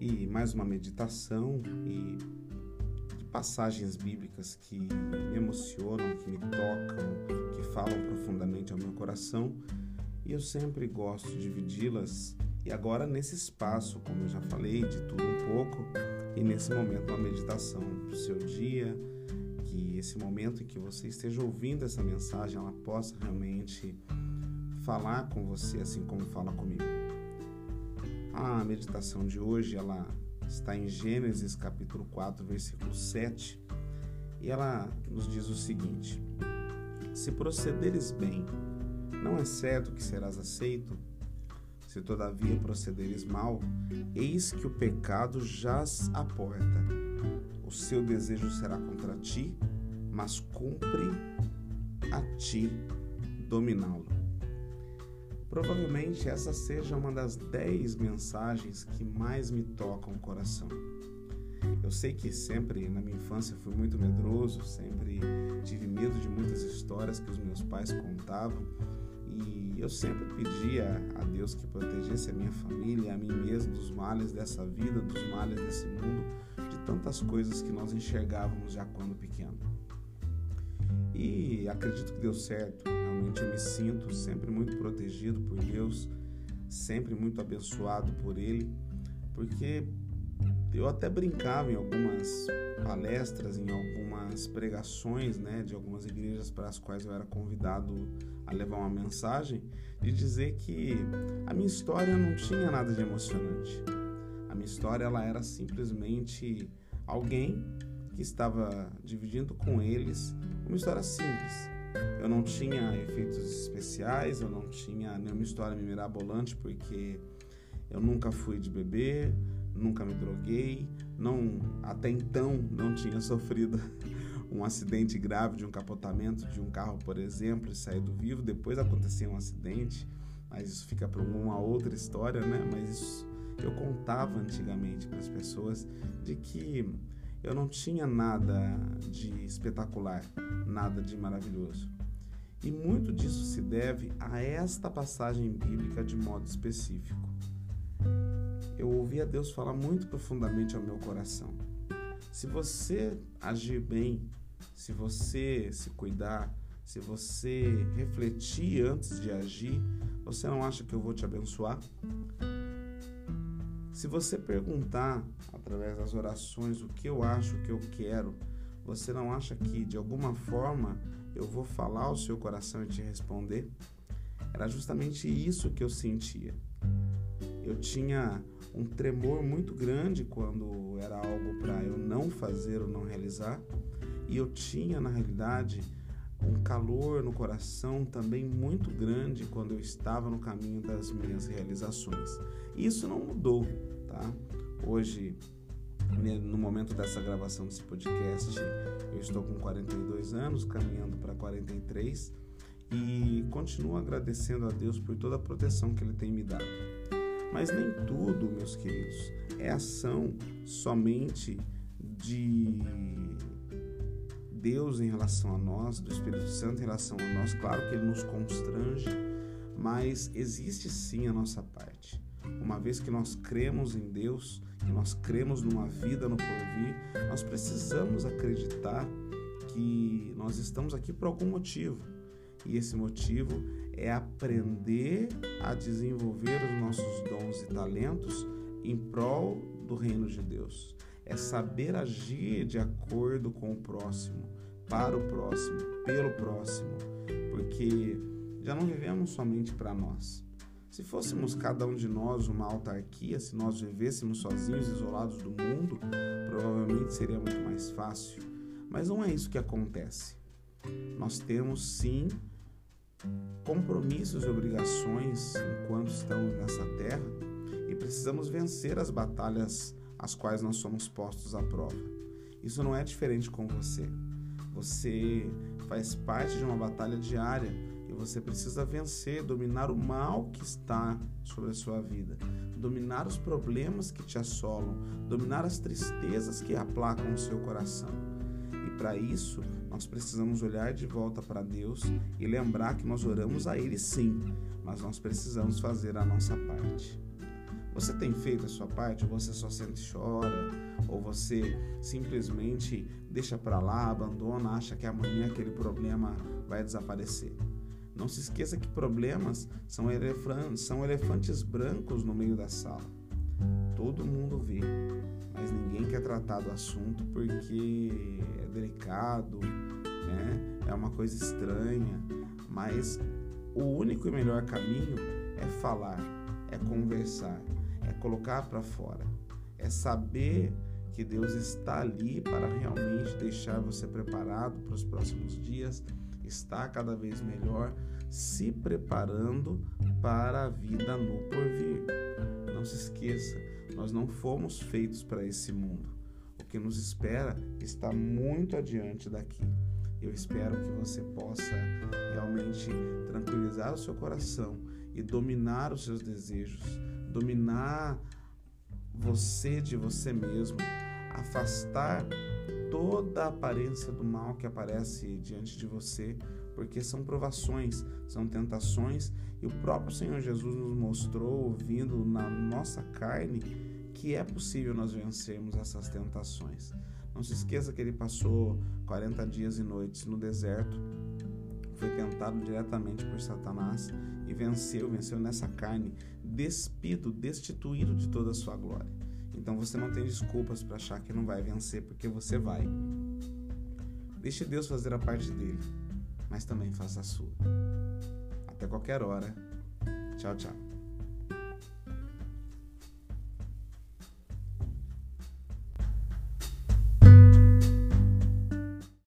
e mais uma meditação e passagens bíblicas que me emocionam, que me tocam, que falam profundamente ao meu coração. E eu sempre gosto de dividi-las e agora nesse espaço, como eu já falei, de tudo um pouco, e nesse momento uma meditação para o seu dia, que esse momento em que você esteja ouvindo essa mensagem, ela possa realmente falar com você assim como fala comigo. A meditação de hoje, ela está em Gênesis capítulo 4, versículo 7, e ela nos diz o seguinte: Se procederes bem, não é certo que serás aceito? Se todavia procederes mal, eis que o pecado jaz à porta. O seu desejo será contra ti, mas cumpre a ti dominá-lo. Provavelmente essa seja uma das dez mensagens que mais me tocam o coração. Eu sei que sempre na minha infância fui muito medroso, sempre tive medo de muitas histórias que os meus pais contavam e eu sempre pedia a Deus que protegesse a minha família, a mim mesmo dos males dessa vida, dos males desse mundo, de tantas coisas que nós enxergávamos já quando pequeno. E acredito que deu certo. Realmente eu me sinto sempre muito protegido por Deus, sempre muito abençoado por Ele, porque eu até brincava em algumas palestras, em algumas pregações, né, de algumas igrejas para as quais eu era convidado a levar uma mensagem, de dizer que a minha história não tinha nada de emocionante. A minha história ela era simplesmente alguém que estava dividindo com eles uma história simples. Eu não tinha efeitos especiais, eu não tinha nenhuma história mirabolante porque eu nunca fui de beber, nunca me droguei, não até então não tinha sofrido um acidente grave de um capotamento de um carro, por exemplo, e saído vivo. Depois aconteceu um acidente, mas isso fica para uma outra história, né? Mas isso eu contava antigamente para as pessoas de que eu não tinha nada de espetacular, nada de maravilhoso. E muito disso se deve a esta passagem bíblica de modo específico eu ouvi a Deus falar muito profundamente ao meu coração. Se você agir bem, se você se cuidar, se você refletir antes de agir, você não acha que eu vou te abençoar? Se você perguntar através das orações o que eu acho, o que eu quero, você não acha que de alguma forma eu vou falar ao seu coração e te responder? Era justamente isso que eu sentia. Eu tinha um tremor muito grande quando era algo para eu não fazer ou não realizar, e eu tinha na realidade um calor no coração também muito grande quando eu estava no caminho das minhas realizações. Isso não mudou, tá? Hoje, no momento dessa gravação desse podcast, eu estou com 42 anos, caminhando para 43 e continuo agradecendo a Deus por toda a proteção que Ele tem me dado. Mas nem tudo, meus queridos, é ação somente de Deus em relação a nós, do Espírito Santo em relação a nós. Claro que ele nos constrange, mas existe sim a nossa parte. Uma vez que nós cremos em Deus, que nós cremos numa vida no porvir, nós precisamos acreditar que nós estamos aqui por algum motivo. E esse motivo é aprender a desenvolver os nossos dons e talentos em prol do reino de Deus. É saber agir de acordo com o próximo, para o próximo, pelo próximo, porque já não vivemos somente para nós. Se fôssemos cada um de nós uma autarquia, se nós vivêssemos sozinhos, isolados do mundo, provavelmente seria muito mais fácil. Mas não é isso que acontece. Nós temos sim compromissos e obrigações enquanto estamos nessa terra e precisamos vencer as batalhas às quais nós somos postos à prova. Isso não é diferente com você. Você faz parte de uma batalha diária você precisa vencer, dominar o mal que está sobre a sua vida, dominar os problemas que te assolam, dominar as tristezas que aplacam o seu coração. E para isso, nós precisamos olhar de volta para Deus e lembrar que nós oramos a Ele sim, mas nós precisamos fazer a nossa parte. Você tem feito a sua parte ou você só sente chora? Ou você simplesmente deixa para lá, abandona, acha que amanhã aquele problema vai desaparecer? Não se esqueça que problemas são são elefantes brancos no meio da sala. Todo mundo vê, mas ninguém quer tratar do assunto porque é delicado, né? é uma coisa estranha. Mas o único e melhor caminho é falar, é conversar, é colocar para fora, é saber que Deus está ali para realmente deixar você preparado para os próximos dias, está cada vez melhor, se preparando para a vida no porvir. Não se esqueça, nós não fomos feitos para esse mundo. O que nos espera está muito adiante daqui. Eu espero que você possa realmente tranquilizar o seu coração e dominar os seus desejos, dominar você de você mesmo, afastar toda a aparência do mal que aparece diante de você, porque são provações, são tentações, e o próprio Senhor Jesus nos mostrou, vindo na nossa carne, que é possível nós vencermos essas tentações. Não se esqueça que ele passou 40 dias e noites no deserto, foi tentado diretamente por Satanás e venceu, venceu nessa carne, despido, destituído de toda a sua glória. Então você não tem desculpas para achar que não vai vencer, porque você vai. Deixe Deus fazer a parte dele, mas também faça a sua. Até qualquer hora. Tchau, tchau.